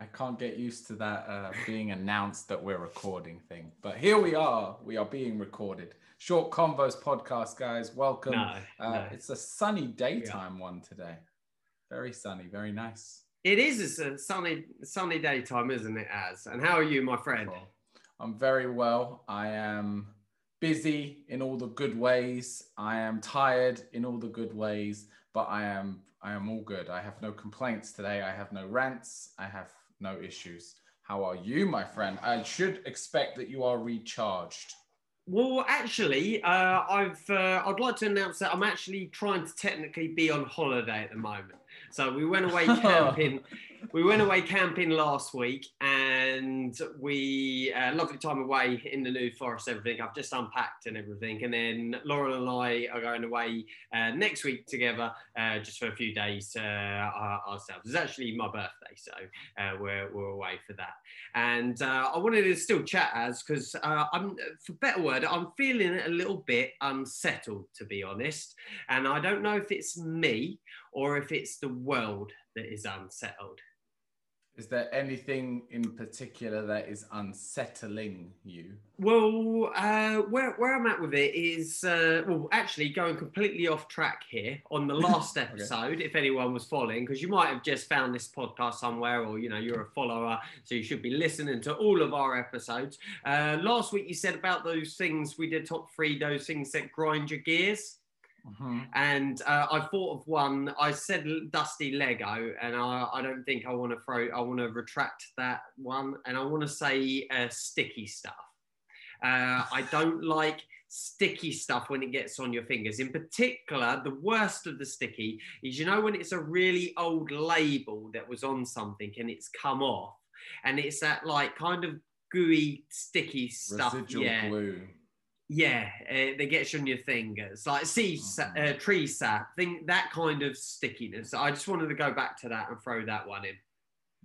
I can't get used to that uh, being announced that we're recording thing. But here we are. We are being recorded. Short Convos podcast, guys. Welcome. No, uh, no. It's a sunny daytime one today. Very sunny, very nice. It is it's a sunny sunny daytime, isn't it? Az and how are you, my friend? I'm very well. I am busy in all the good ways. I am tired in all the good ways, but I am I am all good. I have no complaints today. I have no rants. I have no issues. How are you, my friend? I should expect that you are recharged. Well, actually, uh, I've uh, I'd like to announce that I'm actually trying to technically be on holiday at the moment. So we went away camping. we went away camping last week, and we uh, lovely time away in the New Forest. Everything I've just unpacked and everything, and then Lauren and I are going away uh, next week together, uh, just for a few days uh, ourselves. It's actually my birthday, so uh, we're we're away for that. And uh, I wanted to still chat as because I'm, for better word, I'm feeling a little bit unsettled to be honest, and I don't know if it's me or if it's the world that is unsettled. Is there anything in particular that is unsettling you? Well, uh, where, where I'm at with it is, uh, well, actually going completely off track here on the last episode, if anyone was following, because you might have just found this podcast somewhere or, you know, you're a follower, so you should be listening to all of our episodes. Uh, last week you said about those things, we did top three, those things that grind your gears. Mhm. And uh, I thought of one. I said Dusty Lego, and I, I don't think I want to throw. I want to retract that one, and I want to say uh, sticky stuff. Uh, I don't like sticky stuff when it gets on your fingers. In particular, the worst of the sticky is you know when it's a really old label that was on something and it's come off, and it's that like kind of gooey sticky stuff. Residual yeah. glue. Yeah, uh, they get you on your fingers, like sea, Mhm. uh, tree sap, thing that kind of stickiness. I just wanted to go back to that and throw that one in.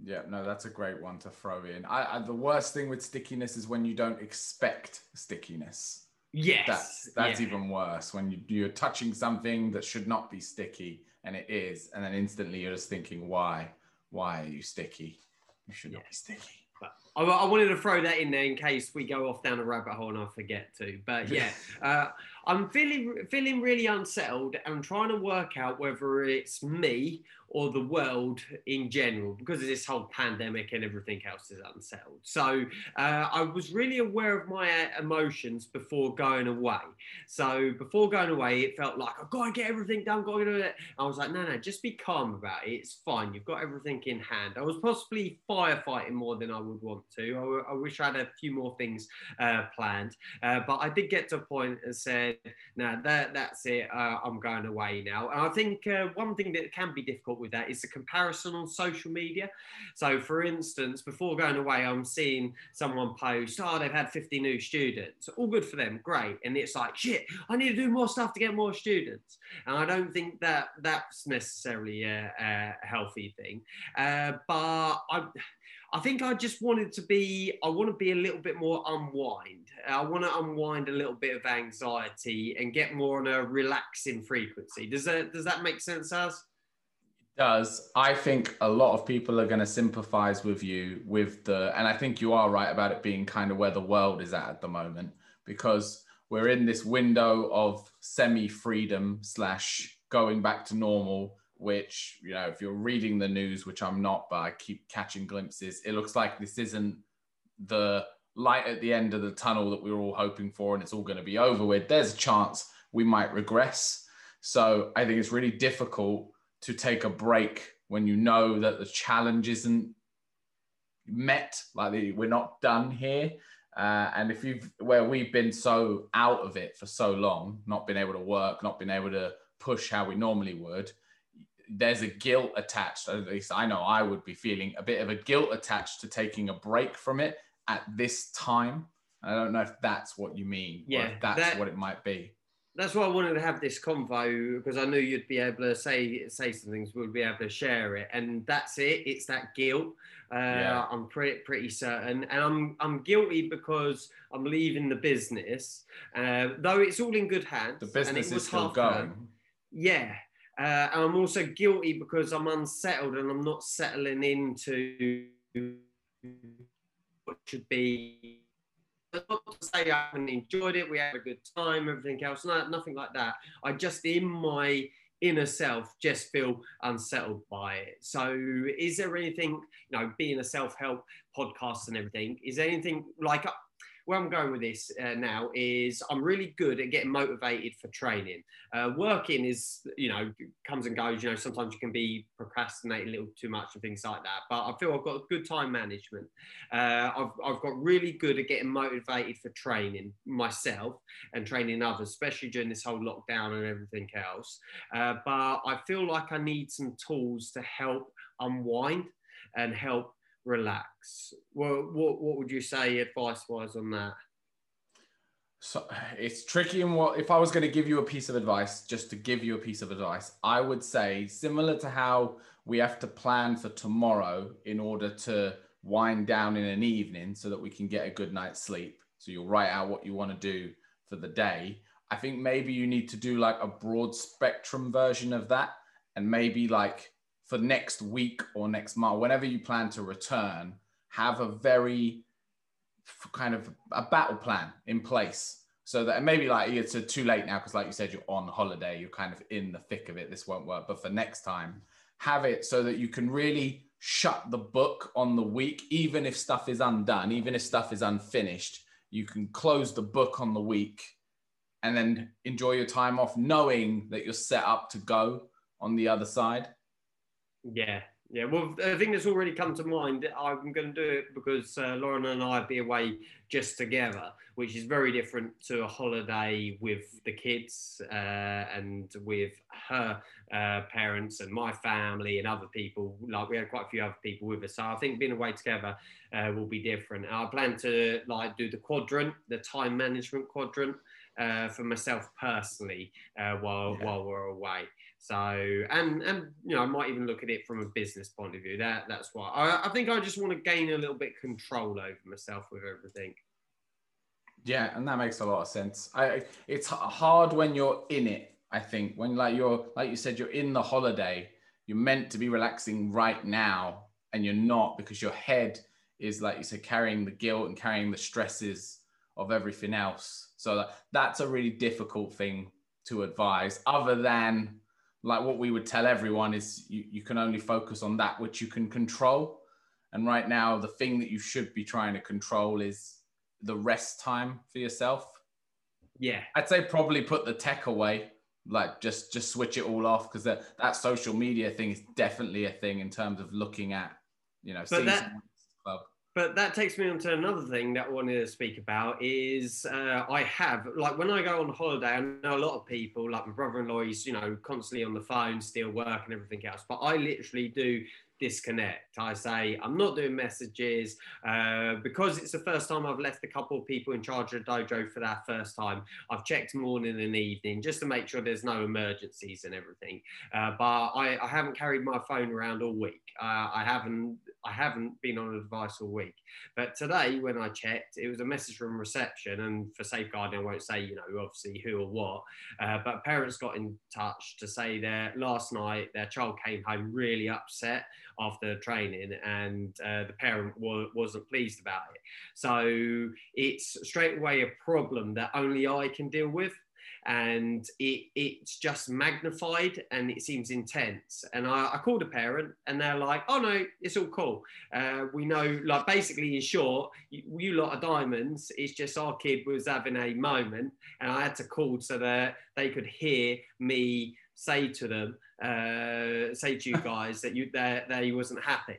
Yeah, no, that's a great one to throw in. I, I the worst thing with stickiness is when you don't expect stickiness. Yes, That's that's yeah. even worse when you, you're touching something that should not be sticky and it is, and then instantly you're just thinking, why, why are you sticky? You should not be sticky. I, I wanted to throw that in there in case we go off down a rabbit hole and I forget to. But yeah, uh, I'm feeling feeling really unsettled and trying to work out whether it's me or the world in general because of this whole pandemic and everything else is unsettled. So uh, I was really aware of my uh, emotions before going away. So before going away, it felt like I've got to get everything done, got to do it. I was like, no, no, just be calm about it. It's fine. You've got everything in hand. I was possibly firefighting more than I would want to. I, wish I had a few more things uh, planned, uh, but I did get to a point and said, no, that, that's it. Uh, I'm going away now. And I think uh, one thing that can be difficult with that is the comparison on social media. So, for instance, before going away, I'm seeing someone post, oh, they've had 50 new students. All good for them, great. And it's like, shit, I need to do more stuff to get more students. And I don't think that that's necessarily a, a healthy thing. Uh, but I, I think I just wanted to be, I want to be a little bit more unwind. I want to unwind a little bit of anxiety and get more on a relaxing frequency. Does that, does that make sense, Az? does. I think a lot of people are going to sympathize with you with the, and I think you are right about it being kind of where the world is at at the moment because we're in this window of semi freedom slash going back to normal. Which, you know, if you're reading the news, which I'm not, but I keep catching glimpses, it looks like this isn't the light at the end of the tunnel that we were all hoping for and it's all going to be over with. There's a chance we might regress. So I think it's really difficult to take a break when you know that the challenge isn't met like we're not done here uh, and if you've where we've been so out of it for so long not been able to work not been able to push how we normally would there's a guilt attached at least i know i would be feeling a bit of a guilt attached to taking a break from it at this time i don't know if that's what you mean or Yeah, if that's that- what it might be that's why I wanted to have this convo because I knew you'd be able to say say some things. We'd be able to share it, and that's it. It's that guilt. Uh, Yeah. I'm pretty pretty certain, and I'm I'm guilty because I'm leaving the business, uh, though it's all in good hands. the and business is still term. going Yeah. Uh, and I'm also guilty because I'm unsettled and I'm not settling into what should be not to say I haven't enjoyed it, we had a good time, everything else, no, nothing like that. I just in my inner self just feel unsettled by it. So is there anything, you know, being a self-help podcast and everything, is there anything like where I'm going with this uh, now is I'm really good at getting motivated for training. Uh, working is, you know, comes and goes. You know, sometimes you can be procrastinating a little too much and things like that. But I feel I've got good time management. Uh, I've, I've got really good at getting motivated for training myself and training others, especially during this whole lockdown and everything else. Uh, but I feel like I need some tools to help unwind and help relax. Well, what what would you say advice wise on that? So it's tricky and what if I was going to give you a piece of advice, just to give you a piece of advice, I would say similar to how we have to plan for tomorrow in order to wind down in an evening so that we can get a good night's sleep. So you'll write out what you want to do for the day. I think maybe you need to do like a broad spectrum version of that and maybe like for next week or next month, whenever you plan to return, have a very kind of a battle plan in place so that maybe like it's too late now because like you said you're on holiday you're kind of in the thick of it this won't work but for next time have it so that you can really shut the book on the week even if stuff is undone even if stuff is unfinished you can close the book on the week and then enjoy your time off knowing that you're set up to go on the other side yeah, yeah. Well, the thing that's already come to mind. I'm going to do it because uh, Lauren and I be away just together, which is very different to a holiday with the kids uh, and with her uh, parents and my family and other people. Like we had quite a few other people with us, so I think being away together uh, will be different. I plan to like do the quadrant, the time management quadrant. Uh, for myself personally, uh, while yeah. while we're away, so, and and you know, I might even look at it from a business point of view. That that's why I, I think I just want to gain a little bit control over myself with everything. Yeah, and that makes a lot of sense. I it's hard when you're in it. I think when like you're like you said, you're in the holiday. You're meant to be relaxing right now, and you're not because your head is like you said, carrying the guilt and carrying the stresses of everything else. So that, that's a really difficult thing to advise. Other than like what we would tell everyone is you, you can only focus on that which you can control. And right now, the thing that you should be trying to control is the rest time for yourself. Yeah. I'd say probably put the tech away, like just just switch it all off because that, that social media thing is definitely a thing in terms of looking at, you know, but that, club. But that takes me on to another thing that I wanted to speak about is uh, I have like when I go on holiday, I know a lot of people like my brother-in-law. He's you know constantly on the phone, still work and everything else. But I literally do disconnect. I say, I'm not doing messages uh, because it's the first time I've left a couple of people in charge of dojo for that first time. I've checked morning and evening just to make sure there's no emergencies and everything. Uh, but I, I, haven't carried my phone around all week. Uh, I haven't. I haven't been on a device all week. But today, when I checked, it was a message from reception, and for safeguarding, I won't say you know obviously who or what. Uh, but parents got in touch to say that last night their child came home really upset after training, and uh, the parent wa- wasn't pleased about it. So it's straight away a problem that only I can deal with and it, it's just magnified and it seems intense. And I, I called a parent and they're like, oh no, it's all cool. Uh, we know, like, basically, in short, you, you lot are diamonds. It's just our kid was having a moment and I had to call so that they could hear me say to them, uh, say to you guys that you that, that he wasn't happy,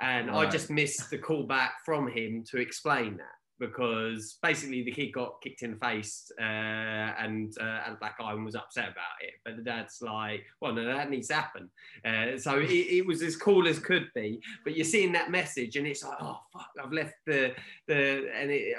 and right. I just missed the call back from him to explain that because basically the kid got kicked in the face uh, and uh, and black eye and was upset about it. But the dad's like, well, no, that needs to happen. Uh, so it, it, was as cool as could be. But you're seeing that message, and it's like, oh fuck, I've left the the and it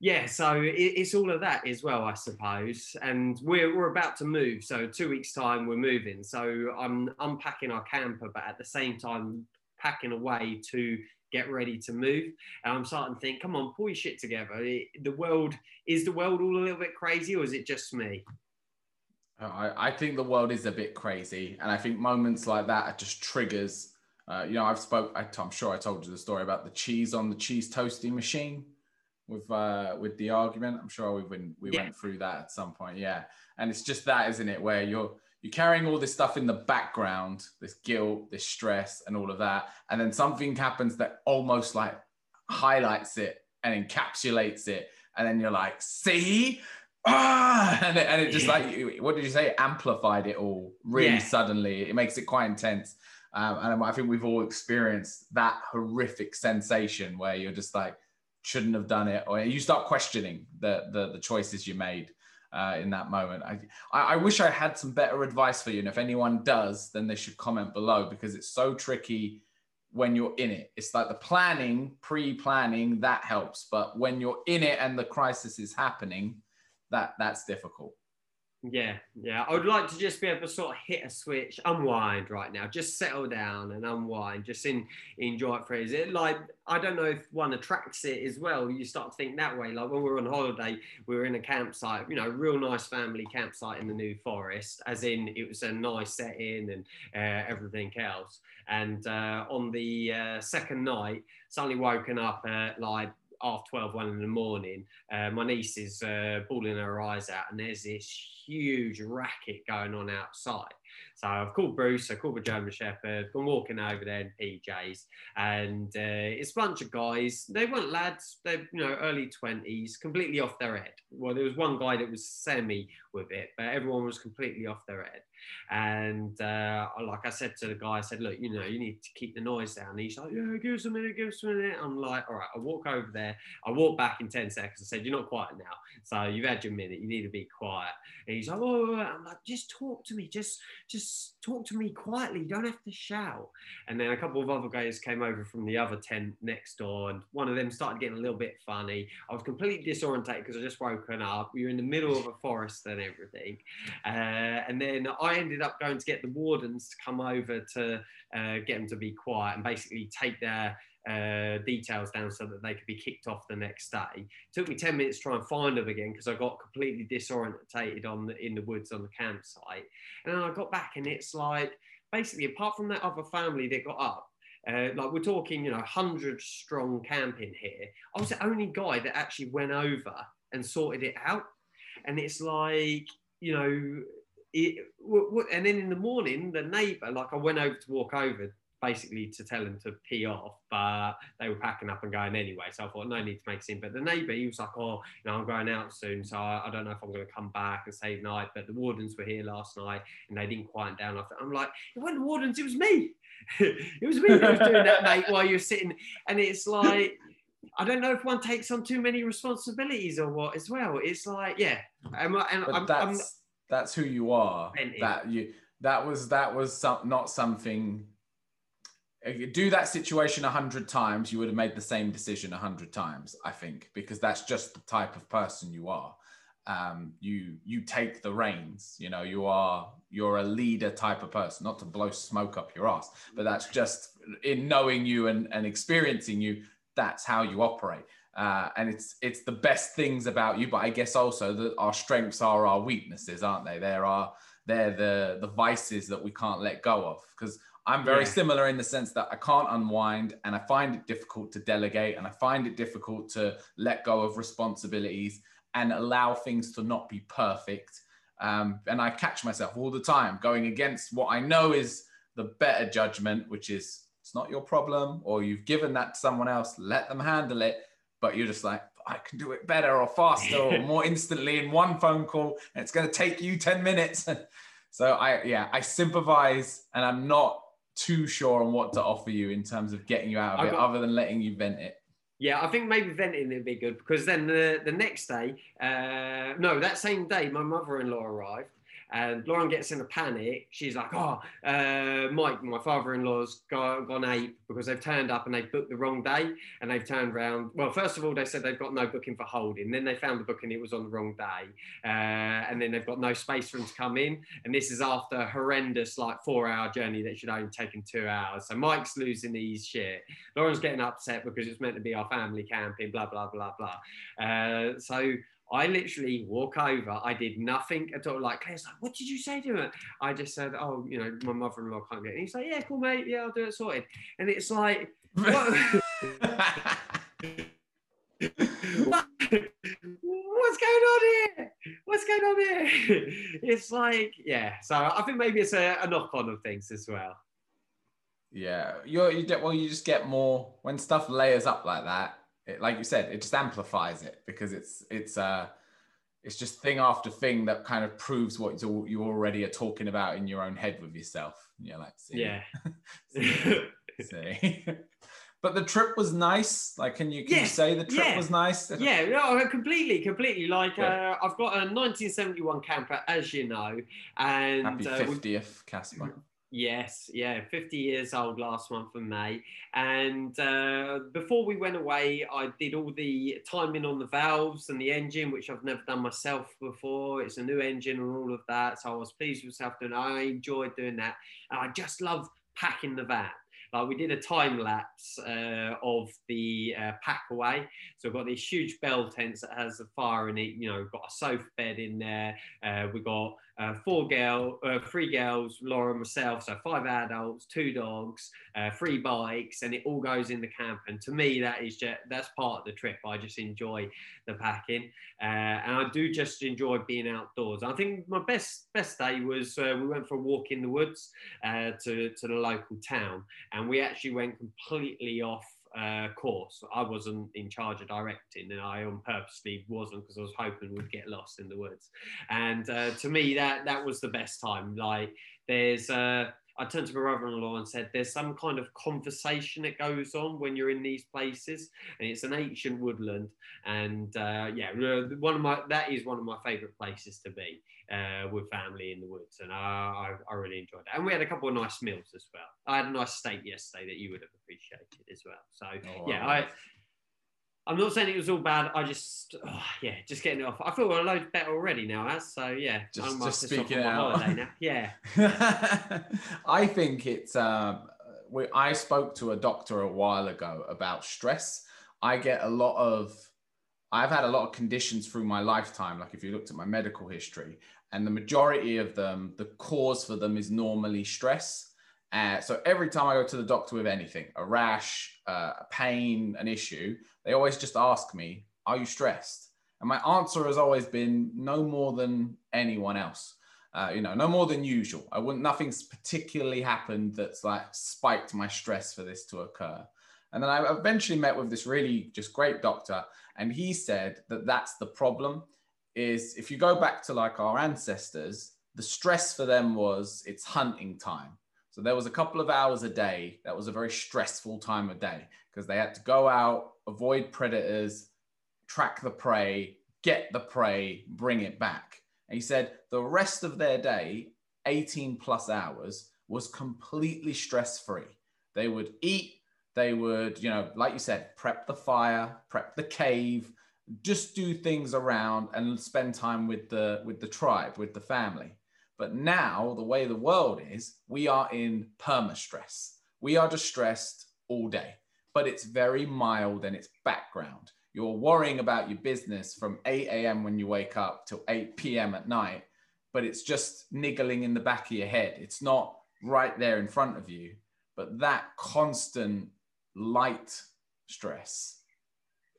yeah, so it, it's all of that as well, I suppose. And we're, we're about to move. So, two weeks' time, we're moving. So, I'm unpacking our camper, but at the same time, packing away to get ready to move. And I'm starting to think, come on, pull your shit together. The world is the world all a little bit crazy, or is it just me? I, I think the world is a bit crazy. And I think moments like that are just triggers Uh, you know, I've spoke. I, am sure I told you the story about the cheese on the cheese toasting machine with uh, with the argument. I'm sure we went we yeah. went through that at some point. Yeah, and it's just that, isn't it? Where you're you're carrying all this stuff in the background, this guilt, this stress, and all of that, and then something happens that almost like highlights it and encapsulates it, and then you're like, see. Ah, and it, and it just yeah. like what did you say amplified it all really yeah. suddenly it makes it quite intense um, and I think we've all experienced that horrific sensation where you're just like, shouldn't have done it, or you start questioning the the, the choices you made uh, in that moment. I, I wish I had some better advice for you, and if anyone does, then they should comment below because it's so tricky when you're in it. It's like the planning, pre-planning, that helps, but when you're in it and the crisis is happening, that that's difficult. Yeah, yeah. I would like to just be able to sort of hit a switch, unwind right now, just settle down and unwind, just in enjoy it for it. Like I don't know if one attracts it as well. You start to think that way. Like when we were on holiday, we were in a campsite, you know, real nice family campsite in the New Forest, as in it was a nice setting and uh, everything else. And uh, on the uh, second night, suddenly woken up at like half 12, one in the morning, uh, my niece is uh, bawling her eyes out, and there's this huge racket going on outside. So I've called Bruce, I called the German Shepherd, been walking over there in PJs, and uh, it's a bunch of guys. They weren't lads, they're you know early twenties, completely off their head. Well, there was one guy that was semi with it, but everyone was completely off their head. And uh, like I said to the guy, I said, look, you know, you need to keep the noise down. And he's like, yeah, give us a minute, give us a minute. I'm like, all right, I walk over there. I walk back in 10 seconds. I said, you're not quiet now. So you've had your minute. You need to be quiet. And he's like, oh, I'm like, just talk to me. Just, just talk to me quietly. You don't have to shout. And then a couple of other guys came over from the other tent next door. And one of them started getting a little bit funny. I was completely disorientated because I just woken up. We were in the middle of a forest and everything. Uh, and then I I ended up going to get the wardens to come over to uh, get them to be quiet and basically take their uh, details down so that they could be kicked off the next day. It took me 10 minutes to try and find them again because I got completely disorientated on the, in the woods on the campsite. And then I got back and it's like, basically, apart from that other family that got up, uh, like we're talking, you know, 100 strong camping here. I was the only guy that actually went over and sorted it out. And it's like, you know, it, and then in the morning, the neighbour, like I went over to walk over basically to tell them to pee off, but they were packing up and going anyway. So I thought, no need to make a scene. But the neighbour, he was like, oh, you know, I'm going out soon, so I, I don't know if I'm going to come back and save night. But the wardens were here last night and they didn't quiet down. I'm like, it wasn't the wardens, it was me. it was me that was doing that, mate, while you're sitting. And it's like, I don't know if one takes on too many responsibilities or what as well. It's like, yeah. And, and I'm, I'm, that's who you are. That you that was that was some, not something. Do that situation a hundred times, you would have made the same decision a hundred times. I think because that's just the type of person you are. Um, you you take the reins. You know you are you're a leader type of person. Not to blow smoke up your ass, but that's just in knowing you and, and experiencing you. That's how you operate. Uh, and it's it's the best things about you, but I guess also that our strengths are our weaknesses, aren't they? There are they're the the vices that we can't let go of. Because I'm very yeah. similar in the sense that I can't unwind, and I find it difficult to delegate, and I find it difficult to let go of responsibilities and allow things to not be perfect. Um, and I catch myself all the time going against what I know is the better judgment, which is it's not your problem, or you've given that to someone else, let them handle it but you're just like, I can do it better or faster or more instantly in one phone call. And it's going to take you 10 minutes. so I, yeah, I sympathize and I'm not too sure on what to offer you in terms of getting you out of it got, other than letting you vent it. Yeah, I think maybe venting would be good because then the, the next day, uh, no, that same day, my mother in law arrived and Lauren gets in a panic. She's like, "Oh, uh, Mike, my father-in-law's gone, gone ape because they've turned up and they've booked the wrong day, and they've turned around. Well, first of all, they said they've got no booking for holding. Then they found the booking; it was on the wrong day, uh, and then they've got no space for him to come in. And this is after a horrendous, like four-hour journey that should only taken two hours. So Mike's losing his shit. Lauren's getting upset because it's meant to be our family camping. Blah blah blah blah. Uh, so I literally walk over. I did nothing at all. Like Claire's like, "What did you say to her?" I just said, "Oh, you know, my mother-in-law can't get." It. He's like, "Yeah, cool, mate. Yeah, I'll do it sorted." And it's like, what's going on here? What's going on here? It's like, yeah. So I think maybe it's a, a knock-on of things as well. Yeah, you're you get well. You just get more when stuff layers up like that. It, like you said, it just amplifies it because it's it's uh it's just thing after thing that kind of proves what you you already are talking about in your own head with yourself. You're like, see, yeah, see, see. But the trip was nice. Like, can you can yeah, you say the trip yeah. was nice? Yeah, no, completely, completely. Like, uh, I've got a 1971 camper, as you know, and happy 50th, uh, Casper. Yes, yeah, 50 years old last month in May. And uh, before we went away, I did all the timing on the valves and the engine, which I've never done myself before. It's a new engine and all of that. So I was pleased with myself doing I enjoyed doing that. And I just love packing the van. Like we did a time lapse uh, of the uh, pack away. So we've got these huge bell tents that has a fire in it. You know, got a sofa bed in there. Uh, we've got uh, four girl, uh, three girls, Laura and myself, so five adults, two dogs, uh, three bikes, and it all goes in the camp. And to me, that is just that's part of the trip. I just enjoy the packing, uh, and I do just enjoy being outdoors. I think my best best day was uh, we went for a walk in the woods uh, to to the local town, and we actually went completely off uh, course. I wasn't in charge of directing, and I on purposely wasn't because I was hoping we'd get lost in the woods. And uh, to me, that that was the best time. Like there's. Uh, I turned to my brother-in-law and said, "There's some kind of conversation that goes on when you're in these places, and it's an ancient woodland. And uh, yeah, one of my that is one of my favourite places to be uh, with family in the woods, and I, I, I, really enjoyed it. And we had a couple of nice meals as well. I had a nice steak yesterday that you would have appreciated as well. So oh, yeah, I. I'm not saying it was all bad. I just, oh, yeah, just getting it off. I feel a load better already now, Az so yeah. Just, I'm just speaking out. now. Yeah. I think it's. Um, we, I spoke to a doctor a while ago about stress. I get a lot of. I've had a lot of conditions through my lifetime. Like if you looked at my medical history, and the majority of them, the cause for them is normally stress. Uh, so every time I go to the doctor with anything, a rash, uh, a pain, an issue, they always just ask me, Are you stressed? And my answer has always been no more than anyone else. Uh, you know, no more than usual. I wouldn't, nothing's particularly happened that's like spiked my stress for this to occur. And then I eventually met with this really just great doctor, and he said that that's the problem. Is if you go back to like our ancestors, the stress for them was it's hunting time so there was a couple of hours a day that was a very stressful time of day because they had to go out, avoid predators, track the prey, get the prey, bring it back. And he said the rest of their day, 18 plus hours, was completely stress free. They would eat, they would, you know, like you said, prep the fire, prep the cave, just do things around and spend time with the with the tribe, with the family. But now, the way the world is, we are in perma stress. We are distressed all day, but it's very mild and it's background. You're worrying about your business from 8 a.m. when you wake up till 8 p.m. at night, but it's just niggling in the back of your head. It's not right there in front of you. But that constant light stress,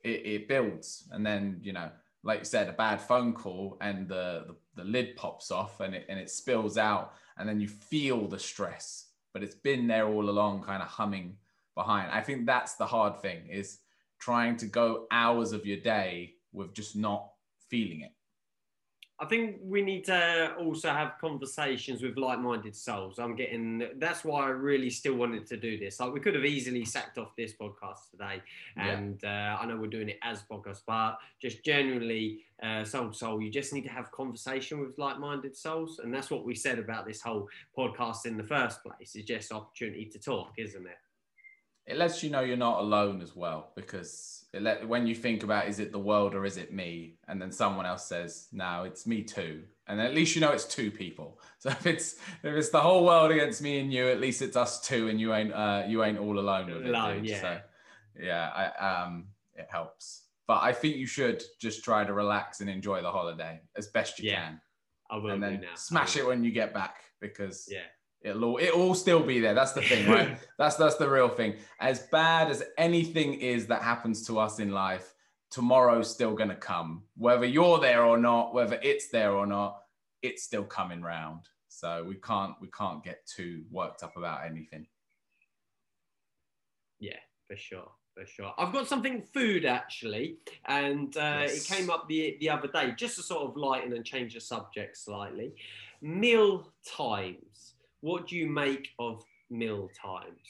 it, it builds. And then, you know, like you said, a bad phone call and the, the, the lid pops off and it, and it spills out and then you feel the stress, but it's been there all along, kind of humming behind. I think that's the hard thing is trying to go hours of your day with just not feeling it. I think we need to also have conversations with like-minded souls. I'm getting that's why I really still wanted to do this. Like we could have easily sacked off this podcast today, and yeah. uh, I know we're doing it as podcast, but just generally, uh, soul to soul, you just need to have conversation with like-minded souls, and that's what we said about this whole podcast in the first place. It's just opportunity to talk, isn't it? it lets you know you're not alone as well because when you think about is it the world or is it me? And then someone else says no it's me too. And at least you know it's two people. So if it's if it's the whole world against me and you at least it's us two and you ain't uh, you ain't all alone with it alone, yeah. so yeah. I, um it helps. But I think you should just try to relax and enjoy the holiday as best you Yeah, can, I will and then now. smash it when you get back because Yeah. It'll all, it'll all still be there. That's the thing, right? that's that's the real thing. As bad as anything is that happens to us in life, tomorrow's still gonna come. Whether you're there or not, whether it's there or not, it's still coming round. So we can't we can't get too worked up about anything. Yeah, for sure, for sure. I've got something food actually, and uh, Yes. it came up the the other day, just to sort of lighten and change the subject slightly. Meal times. What do you make of meal times?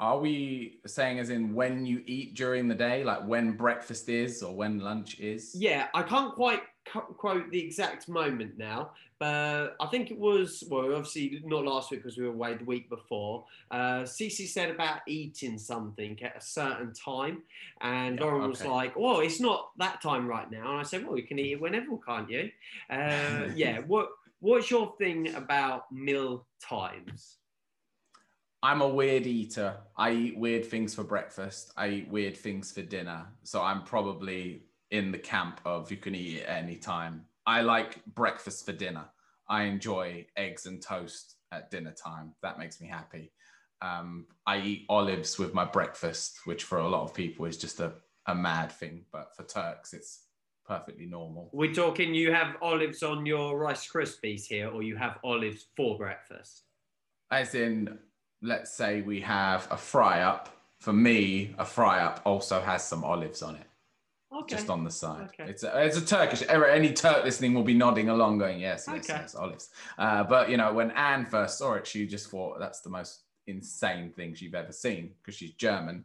Are we saying as in when you eat during the day, like when breakfast is or when lunch is? Yeah, I can't quite quote the exact moment now, but I think it was well, obviously not last week because we were away the week before. Uh, Cece said about eating something at a certain time, and Yeah, Lauren was like, "Well, it's not that time right now," and I said, "Well, you can eat it whenever, can't you?" Uh, yeah. What What's your thing about meal times? I'm a weird eater. I eat weird things for breakfast. I eat weird things for dinner. So I'm probably in the camp of you can eat it at any time. I like breakfast for dinner. I enjoy eggs and toast at dinner time. That makes me happy. Um, I eat olives with my breakfast, which for a lot of people is just a, a mad thing. But for Turks, it's perfectly normal. We're talking. You have olives on your Rice Krispies here, or you have olives for breakfast. As in, let's say we have a fry up. For me, a fry up also has some olives on it. Okay. just on the side. Okay. It's a, it's a Turkish. Any Turk listening will be nodding along, going, "Yes, yes, Okay. yes, olives." Uh, but you know, when Anne first saw it, she just thought that's the most insane thing she've ever seen because she's German.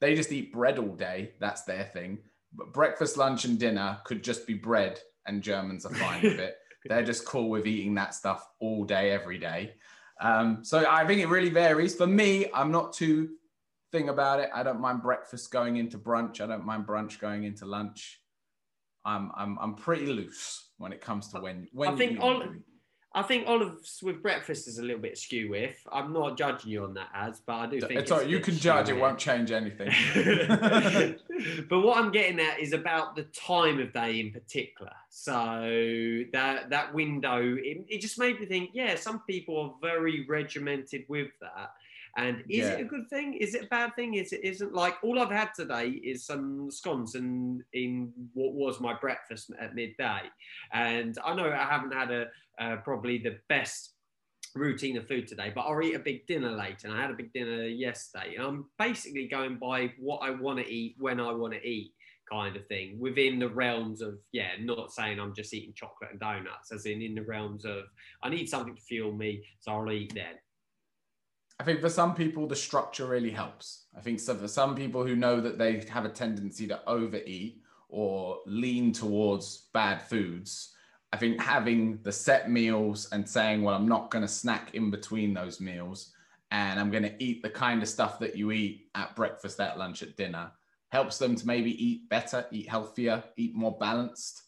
They just eat bread all day. That's their thing. But breakfast, lunch, and dinner could just be bread, and Germans are fine with it. They're just cool with eating that stuff all day, every day. Um, so I think it really varies. For me, I'm not too thing about it. I don't mind breakfast going into brunch. I don't mind brunch going into lunch. I'm I'm I'm pretty loose when it comes to when when I think you all- I think olives with breakfast is a little bit skew with. I'm not judging you on that, Az, but I do think it's all right. a You can judge. It won't change anything. but what I'm getting at is about the time of day in particular. So that that window, it, it just made me think. Yeah, some people are very regimented with that. And is it a good thing? Is it a bad thing? Is it isn't like all I've had today is some scones and in what was my breakfast at midday. And I know I haven't had a uh, probably the best routine of food today, but I'll eat a big dinner later. And I had a big dinner yesterday. And I'm basically going by what I want to eat when I want to eat, kind of thing, within the realms of, yeah, not saying I'm just eating chocolate and donuts, as in in the realms of I need something to fuel me, so I'll eat then. I think for some people the structure really helps. I think so for some people who know that they have a tendency to overeat or lean towards bad foods, I think having the set meals and saying, well, I'm not going to snack in between those meals and I'm going to eat the kind of stuff that you eat at breakfast, at lunch, at dinner helps them to maybe eat better, eat healthier, eat more balanced.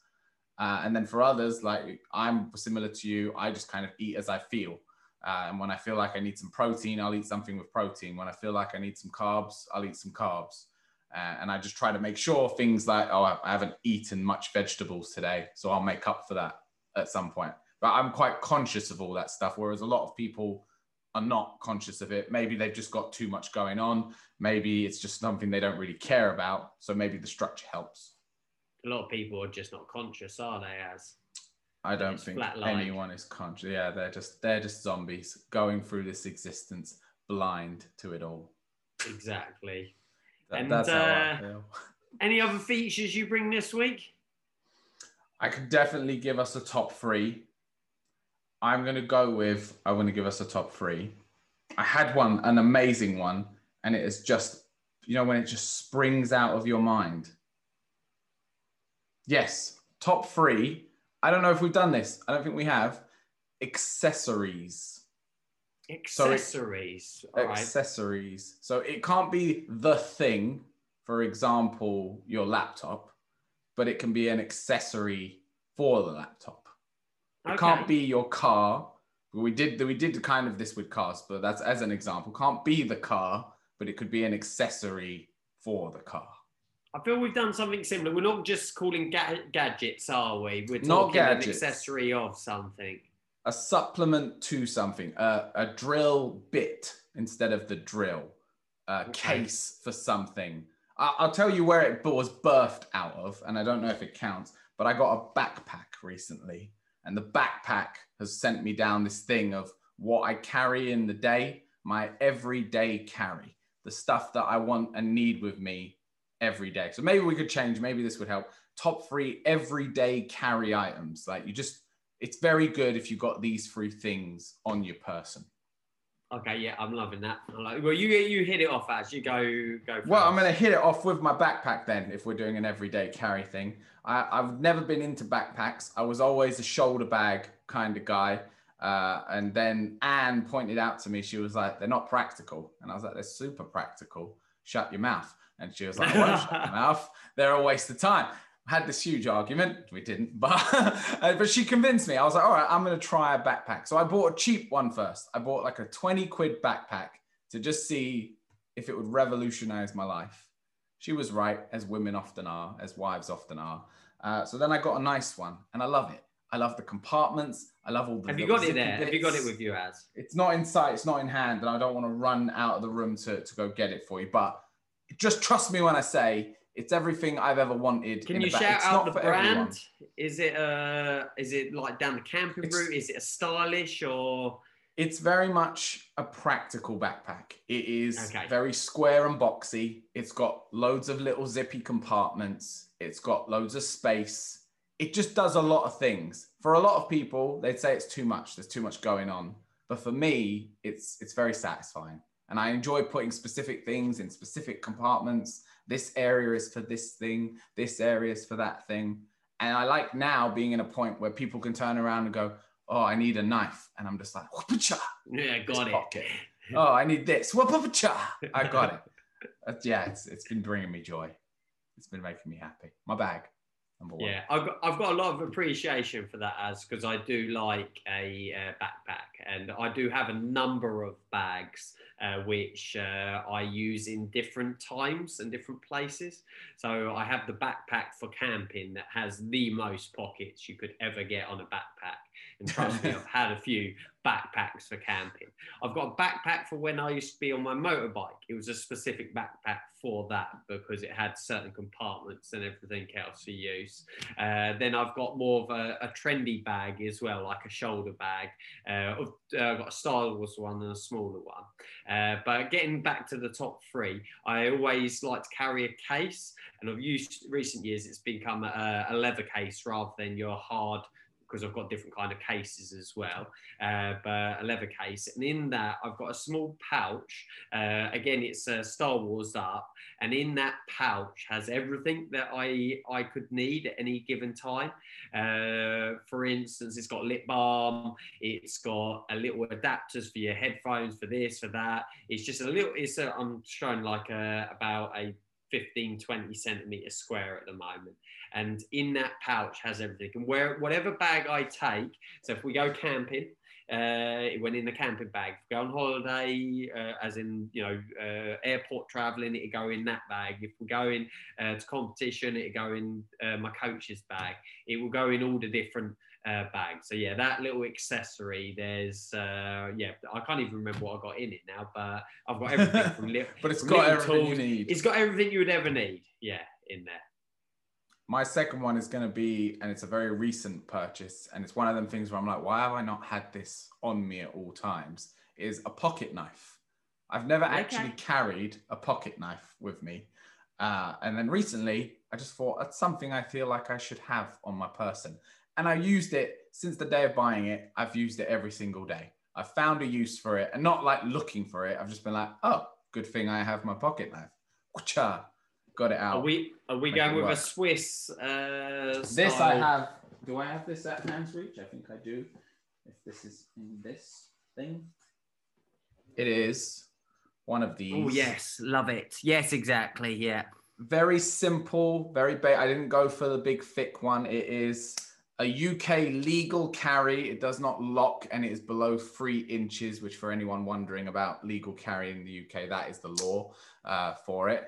Uh, and then for others, like I'm similar to you, I just kind of eat as I feel. Uh, and when I feel like I need some protein, I'll eat something with protein. When I feel like I need some carbs, I'll eat some carbs. Uh, and I just try to make sure things like, oh, I haven't eaten much vegetables today, so I'll make up for that at some point. But I'm quite conscious of all that stuff, whereas a lot of people are not conscious of it. Maybe they've just got too much going on. Maybe it's just something they don't really care about. So maybe the structure helps. A lot of people are just not conscious, are they? As I don't think anyone is conscious. Yeah, they're just they're just zombies going through this existence blind to it all. exactly. That- And, that's how I uh, feel. Any other features you bring this week? I could definitely give us a top three. I'm gonna go with I want to give us a top three. I had one, an amazing one, and it is just you know when it just springs out of your mind. Yes, top three. I don't know if we've done this. I don't think we have. Accessories. So it- Accessories. Right. accessories. So it can't be the thing, for example, your laptop, but it can be an accessory for the laptop. It Okay. can't be your car. We did we did kind of this with cars, but that's as an example. Can't be the car, but it could be an accessory for the car. I feel we've done something similar. We're not just calling ga- gadgets, are we? We're Not talking an gadgets. accessory of something. A supplement to something, uh, a drill bit instead of the drill, a Okay. case for something. I- I'll tell you where it was birthed out of, and I don't know if it counts, but I got a backpack recently, and the backpack has sent me down this thing of what I carry in the day, my everyday carry, the stuff that I want and need with me every day. So maybe we could change, maybe this would help. Top three everyday carry items. Like you just, it's very good if you got these three things on your person. Okay, yeah, I'm loving that. I like, well, you you hit it off as you go go. Well, I'm going to hit it off with my backpack then, if we're doing an everyday carry thing. I, I've never been into backpacks. I was always a shoulder bag kind of guy. Uh, and then Anne pointed out to me, she was like, they're not practical. And I was like, they're super practical. Shut your mouth. And she was like, I won't shut mouth. They're a waste of time. Had this huge argument. We didn't, but uh, but she convinced me. I was like, all right, I'm gonna try a backpack. So I bought a cheap one first. I bought like a 20 quid backpack to just see if it would revolutionize my life. She was right, as women often are, as wives often are. Uh, so then I got a nice one, and I love it. I love the compartments. I love all the. Have you got it there? Have you got it with you Az? It's not in sight. It's not in hand, and I don't want to run out of the room to, to go get it for you. But just trust me when I say it's everything I've ever wanted. Can in you shout It's out not the brand? everyone. Is it uh is it like down the camping It's- route? Is it a stylish or It's very much a practical backpack. It is Okay. very square and boxy. It's got loads of little zippy compartments. It's got loads of space. It just does a lot of things. For a lot of people, they'd say it's too much. There's too much going on. But for me, it's it's very satisfying. And I enjoy putting specific things in specific compartments. This area is for this thing, this area is for that thing. And I like now being in a point where people can turn around and go, Oh, I need a knife. And I'm just like, whoop-a-cha, yeah, got it. Oh, I need this. Whoop-a-cha. I got it. Yeah, it's, it's been bringing me joy. It's been making me happy. My bag, number one. Yeah, I've got, I've got a lot of appreciation for that Az because I do like a uh, backpack and I do have a number of bags uh, which uh, I use in different times and different places. So I have the backpack for camping that has the most pockets you could ever get on a backpack. And trust me, I've had a few backpacks for camping. I've got a backpack for when I used to be on my motorbike. It was a specific backpack for that because it had certain compartments and everything else for use. Uh, then I've got more of a, a trendy bag as well, like a shoulder bag. Uh, of- uh, I've got a Star Wars one and a smaller one. Uh, but getting back to the top three, I always like to carry a case, and I've used recent years it's become a, a leather case rather than your hard. Because I've got different kind of cases as well, uh, but a leather case, and in that I've got a small pouch. Uh, again, it's uh, Star Wars up, and in that pouch has everything that I I could need at any given time. Uh, for instance, it's got lip balm, it's got a little adapters for your headphones, for this, for that. It's just a little. It's a, I'm showing like a about a 15 20 centimeter square at the moment and in that pouch has everything and where whatever bag i take so if we go camping uh, it went in the camping bag. Go on holiday, uh, as in you know uh, airport traveling, it'd go in that bag. If we're going uh, to competition, it'd go in uh, my coach's bag. It will go in all the different uh, bags. So yeah, that little accessory. There's uh, yeah, I can't even remember what I got in it now, but I've got everything from little. but it's got everything you need. It's got everything you would ever need. Yeah, in there. My second one is going to be, and it's a very recent purchase, and it's one of them things where I'm like, why have I not had this on me at all times? Is a pocket knife. I've never Okay. actually carried a pocket knife with me. Uh, and then recently, I just thought that's something I feel like I should have on my person. And I used it since the day of buying it. I've used it every single day. I've found a use for it and not like looking for it. I've just been like, oh, good thing I have my pocket knife. Wha-cha. Got it out. Are we are we Make going it with a. Swiss? Uh, This I have. Do I have this at hand's reach? I think I do. If this is in this thing, it is one of these. Oh yes, love it. Yes, exactly. Yeah. Very simple, very ba I didn't go for the big thick one. It is a UK legal carry. It does not lock and it is below three inches, which for anyone wondering about legal carry in the UK, that is the law uh, for it.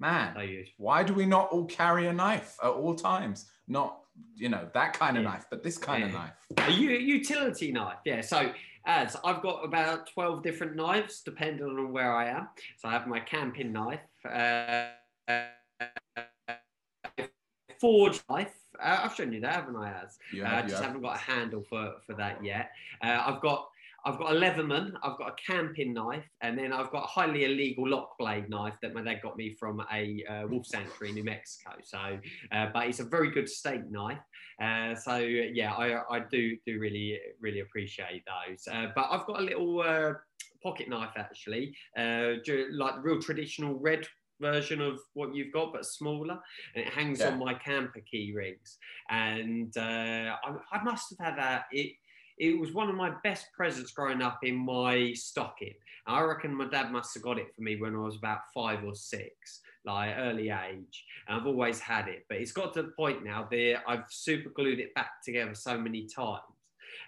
Man, why do we not all carry a knife at all times? Not, you know, that kind of Yeah. knife, but this kind of knife. A utility knife, yeah. So as I've got about twelve different knives, depending on where I am. So I have my camping knife, uh, forge knife. Uh, I've shown you that, haven't I? As You uh, I just have. haven't got a handle for for that yet. Uh, I've got. I've got a Leatherman, I've got a camping knife, and then I've got a highly illegal lock blade knife that my dad got me from a uh, wolf sanctuary in New Mexico. So, uh, but it's a very good steak knife. Uh, so yeah, I, I do do really really appreciate those. Uh, but I've got a little uh, pocket knife actually, uh, like real traditional red version of what you've got, but smaller, and it hangs Yeah. on my camper key rings. And uh, I, I must have had that. It it was one of my best presents growing up in my stocking. I reckon my dad must have got it for me when I was about five or six like early age and I've always had it but it's got to the point now that I've super glued it back together so many times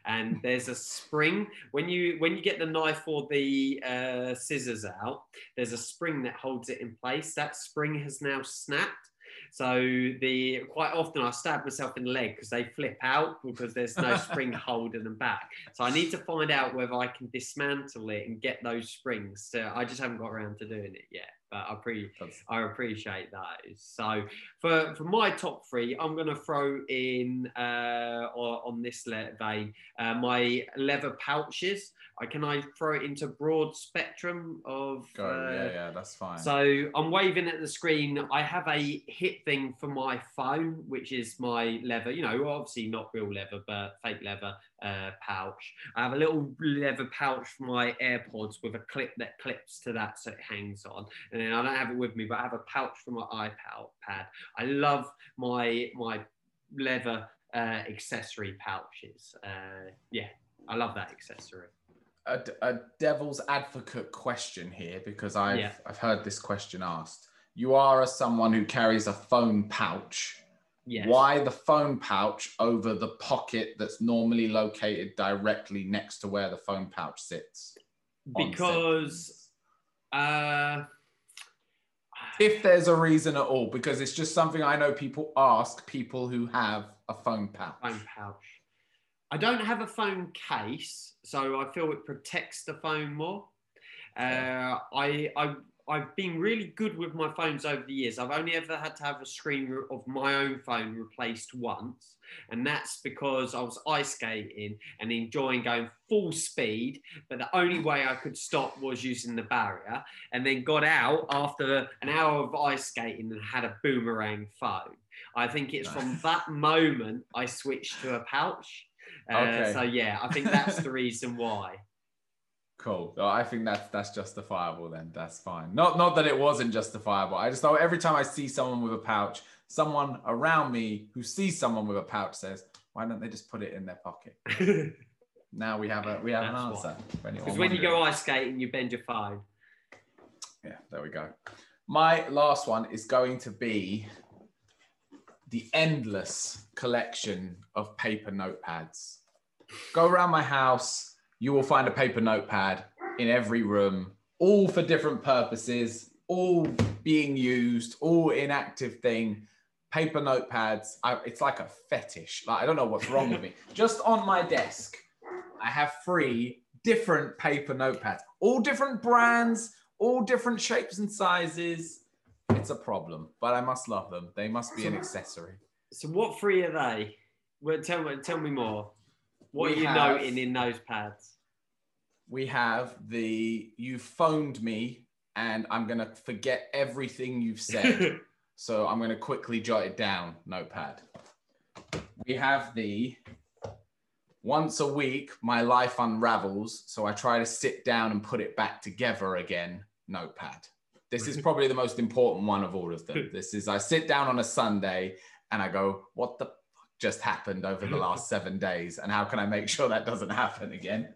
and there's a spring when you when you get the knife or the uh, scissors out there's a spring that holds it in place that spring has now snapped so the quite often I stab myself in the leg because they flip out because there's no spring holding them back. So I need to find out whether I can dismantle it and get those springs. So I just haven't got around to doing it yet, but I pre I appreciate that. So for for my top three, I'm going to throw in uh, on, this vein uh, my leather pouches. I can I throw it into broad spectrum of Go. uh, yeah, yeah, that's fine. so I'm waving at the screen. I have a hip thing for my phone, which is my leather, you know, obviously not real leather, but fake leather uh, pouch. I have a little leather pouch for my AirPods with a clip that clips to that so it hangs on. And then I don't have it with me, but I have a pouch for my iPad. Pad. I love my my leather uh, accessory pouches. Uh, yeah, I love that accessory. a, a devil's advocate question here because I've Yeah. I've heard this question asked. You are a someone who carries a phone pouch. Yes. Why the phone pouch over the pocket that's normally located directly next to where the phone pouch sits? Because uh, if there's a reason at all, because it's just something I know people ask people who have a phone pouch. phone pouch. I don't have a phone case, so I feel it protects the phone more. Uh, I, I, I've been really good with my phones over the years. I've only ever had to have a screen re- of my own phone replaced once, and that's because I was ice skating and enjoying going full speed. But the only way I could stop was using the barrier, and then got out after an hour of ice skating and had a boomerang phone. I think it's from that moment I switched to a pouch. Uh, Okay. So yeah, I think that's the reason why. Cool. I think that's that's justifiable then. That's fine. Not not that it wasn't justifiable. I just thought every time I see someone with a pouch, someone around me who sees someone with a pouch says, "Why don't they just put it in their pocket?" Now we have a we have an answer. Because when you go ice skating, you bend your phone. Yeah, there we go. My last one is going to be the endless collection of paper notepads. Go around my house, you will find a paper notepad in every room, all for different purposes, all being used, all inactive thing. Paper notepads, I, it's like a fetish. Like I don't know what's wrong with me. Just on my desk, I have three different paper notepads, all different brands, all different shapes and sizes. It's a problem, but I must love them. They must be an accessory. So what three are they? Well, tell me, tell me more. What are you have- noting in those pads? We have the you phoned me and I'm going to forget everything you've said. so I'm going to quickly jot it down notepad. We have the once a week my life unravels, so I try to sit down and put it back together again notepad. This is probably the most important one of all of them. This is I sit down on a Sunday and I go, what the just happened over the last seven days? And how can I make sure that doesn't happen again?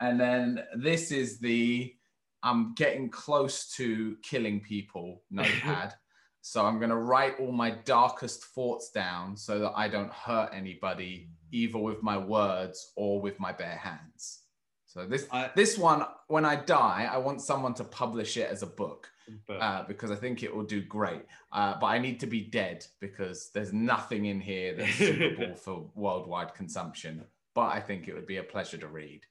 And then this is the I'm getting close to killing people notepad. so I'm going to write all my darkest thoughts down so that I don't hurt anybody, either with my words or with my bare hands. So this I- this one, when I die, I want someone to publish it as a book But uh, because I think it will do great. Uh, but I need to be dead because there's nothing in here that's suitable for worldwide consumption. But I think it would be a pleasure to read.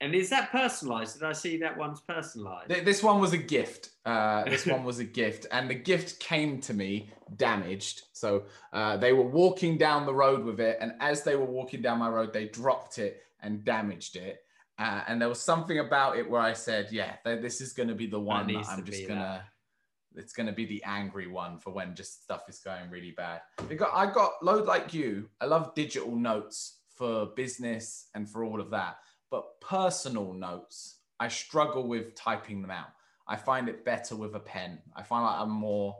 and is that personalized? Did I see that one's personalized? Th- This one was a gift. Uh, this one was a gift, and the gift came to me damaged. So uh, they were walking down the road with it, and as they were walking down my road, they dropped it and damaged it. Uh, and there was something about it where I said, "Yeah, th- this is going to be the one that I'm just gonna." It's going to be the angry one for when just stuff is going really bad. Because I got load like you. I love digital notes for business and for all of that, but personal notes, I struggle with typing them out. I find it better with a pen. I find like I'm more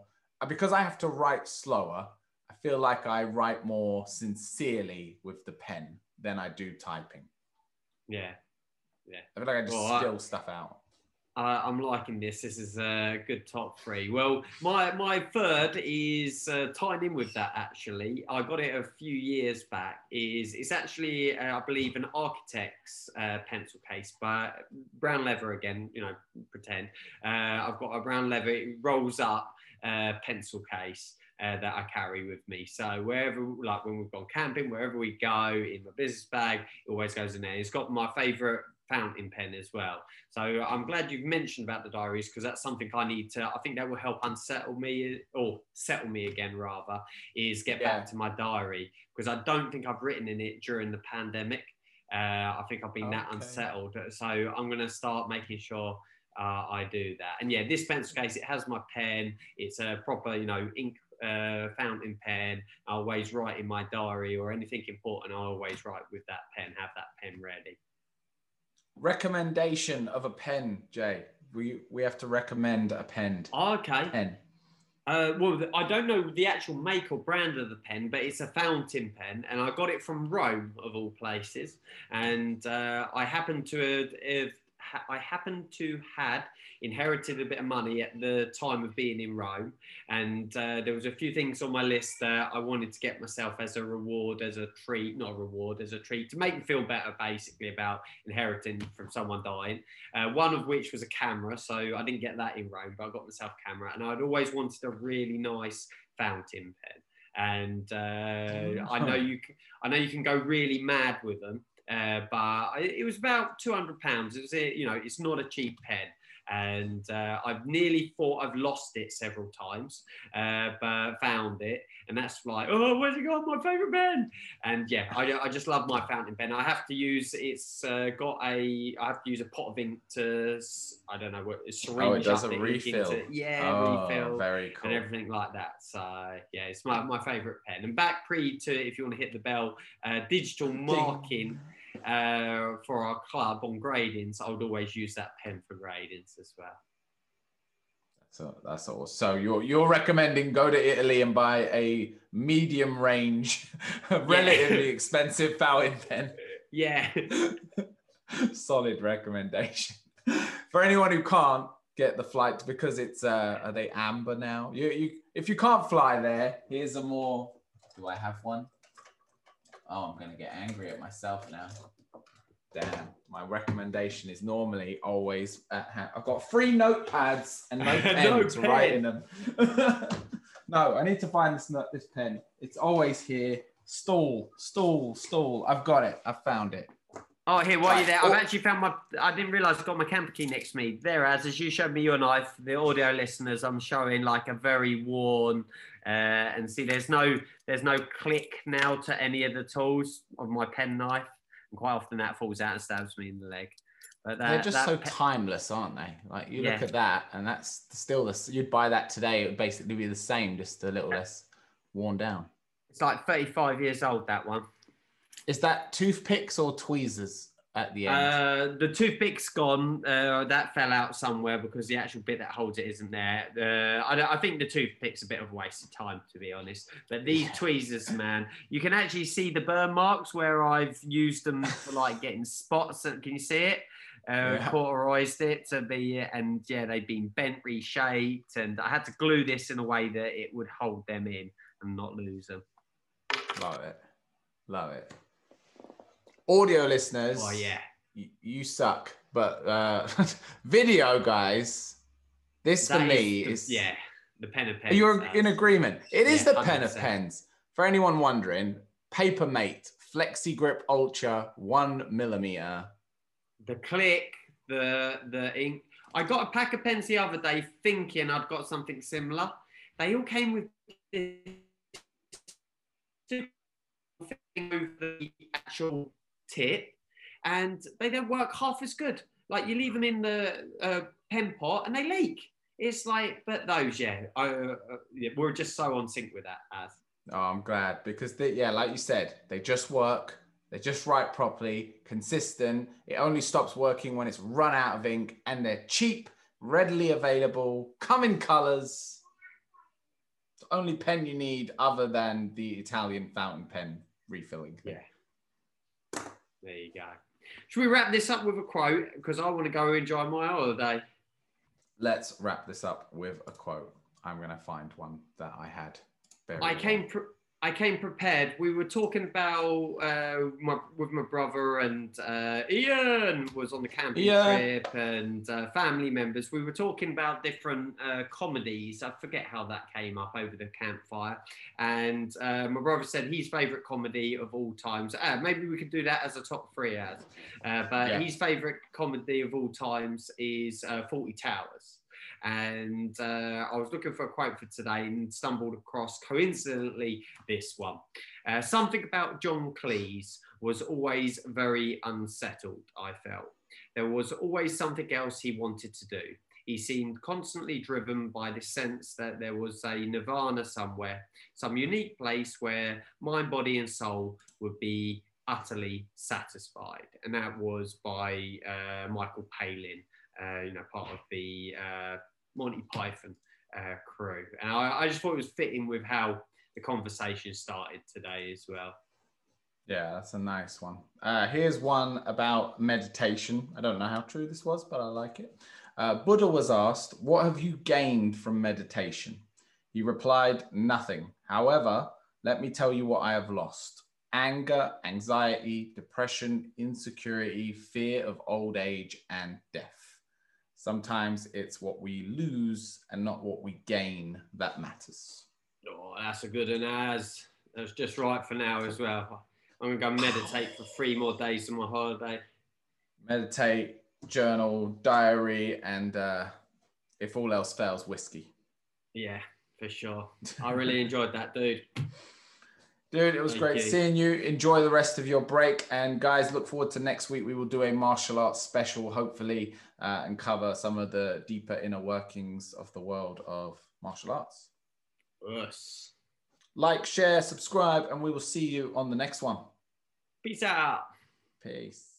because I have to write slower. I feel like I write more sincerely with the pen than I do typing. yeah. I feel like I just Well, I- spill stuff out. Uh, I'm liking this. This is a good top three. Well, my my third is uh, tying in with that. Actually, I got it a few years back. Is it's actually uh, I believe an architect's uh, pencil case, but brown leather again. You know, pretend. Uh, I've got a brown leather. It rolls up uh, pencil case. Uh, that I carry with me. So wherever, like when we've gone camping, wherever we go, in my business bag, it always goes in there. It's got my favourite fountain pen as well. So I'm glad you've mentioned about the diaries because that's something I need to. I think that will help unsettle me or settle me again rather. Is get Yeah. back to my diary because I don't think I've written in it during the pandemic. Uh, I think I've been that unsettled. So I'm going to start making sure. Uh, I do that, and yeah, this pencil case it has my pen. It's a proper, you know, ink uh, fountain pen. I always write in my diary or anything important. I always write with that pen. Have that pen ready. Recommendation of a pen, Jay. We we have to recommend a pen. Okay. Pen. Uh, well, I don't know the actual make or brand of the pen, but it's a fountain pen, and I got it from Rome of all places. And uh, I happened to have, have ha- I happened to had inherited a bit of money at the time of being in Rome, and uh, there was a few things on my list that I wanted to get myself as a reward, as a treat, not a reward, as a treat to make me feel better, basically about inheriting from someone dying. Uh, one of which was a camera, so I didn't get that in Rome, but I got myself a camera, and I'd always wanted a really nice fountain pen. And uh, I know you, I know you can go really mad with them, uh, but it was about two hundred pounds. It was, a, you know, it's not a cheap pen, and uh, I've nearly thought I've lost it several times, uh, but found it, and that's like, oh, where's it gone? My favorite pen. And yeah, I, I just love my fountain pen. I have to use it's uh, got a I have to use a pot of ink to s- I don't know what syringe Oh, it does a the refill. into- yeah, oh, refill very cool. and everything like that. So yeah, it's my, my favorite pen. And back pre to if you want to hit the bell, uh, digital marking uh, for our club on gradings. I would always use that pen for gradings as well. So that's all. So you're you're recommending go to Italy and buy a medium range, relatively expensive fountain pen. Yeah, Solid recommendation for anyone who can't get the flight because it's uh are they amber now? You you if you can't fly there, here's a more. Do I have one? Oh, I'm gonna get angry at myself now. Damn, my recommendation is normally always uh, at hand. I've got three notepads and no pen No to write in them. no, I need to find this note, this pen. It's always here. Stall, stall, stall. I've got it. I've found it. Oh, here, while you're there, I've Oh. actually found my. I didn't realise I've got my camper key next to me. There, as as you showed me your knife, the audio listeners, I'm showing like a very worn. Uh, and see, there's no there's no click now to any of the tools of my pen knife, and quite often that falls out and stabs me in the leg. But that, They're just so pe- timeless, aren't they? Like you look at that, and that's still the. You'd buy that today; it would basically be the same, just a little less worn down. It's like 35 years old. That one. Is that toothpicks or tweezers at the end? Uh, the toothpick's gone. Uh, that fell out somewhere because the actual bit that holds it isn't there. Uh, I, don't- I think the toothpick's a bit of a waste of time, to be honest. But these tweezers, man, you can actually see the burn marks where I've used them for like getting spots. Can you see it? Uh, Yeah. Cauterized it to be, and yeah, they've been bent, reshaped, and I had to glue this in a way that it would hold them in and not lose them. Love it. Love it. Audio listeners. Oh yeah, you, you suck. But uh, video, guys, this That for me the- is yeah, the pen and pens. You're in agreement. It is Yeah, the pen of 100%. pens. For anyone wondering, Papermate Flexi Grip Ultra one millimeter. the click, the the ink. I got a pack of pens the other day thinking I'd got something similar. They all came with this the actual tip, and they don't work half as good. Like you leave them in the uh, pen pot and they leak. It's like, but those, yeah, I, uh, uh, yeah, we're just so on sync with that. As Oh, I'm glad because they, yeah, like you said, they just work. They just write properly, consistent. It only stops working when it's run out of ink, and they're cheap, readily available, come in colors. It's the only pen you need other than the Italian fountain pen refilling. Yeah. There you go. Should we wrap this up with a quote? Because I want to go enjoy my holiday. Let's wrap this up with a quote. I'm going to find one that I had. I came. Pre- I came prepared. We were talking about uh, my, with my brother and uh, Ian was on the camping Ian. trip and uh, family members. We were talking about different uh, comedies. I forget how that came up over the campfire. And uh, my brother said his favourite comedy of all times. Uh, maybe we could do that as a top three as. Uh, but Yeah. his favourite comedy of all times is uh, Fawlty Towers. And uh, I was looking for a quote for today and stumbled across coincidentally this one. Uh, something about John Cleese was always very unsettled, I felt. There was always something else he wanted to do. He seemed constantly driven by the sense that there was a nirvana somewhere, some unique place where mind, body, and soul would be utterly satisfied. And that was by uh, Michael Palin, uh, you know, part of the uh, Monty Python uh, crew. And I, I just thought it was fitting with how the conversation started today as well. Yeah, that's a nice one. Uh, here's one about meditation. I don't know how true this was, but I like it. Uh, Buddha was asked, What have you gained from meditation? He replied, Nothing. However, let me tell you what I have lost anger, anxiety, depression, insecurity, fear of old age, and death. Sometimes it's what we lose and not what we gain that matters. Oh, that's a good one, as that's just right for now as well. I'm gonna go meditate for three more days on my holiday. meditate, journal, diary, and uh, if all else fails, whiskey. Yeah, for sure. I really enjoyed that, dude. Dude, it was Thank great you. seeing you. Enjoy the rest of your break. And guys, look forward to next week. We will do a martial arts special, hopefully, uh, and cover some of the deeper inner workings of the world of martial arts. Yes. Like, share, subscribe, and we will see you on the next one. Peace out. Peace.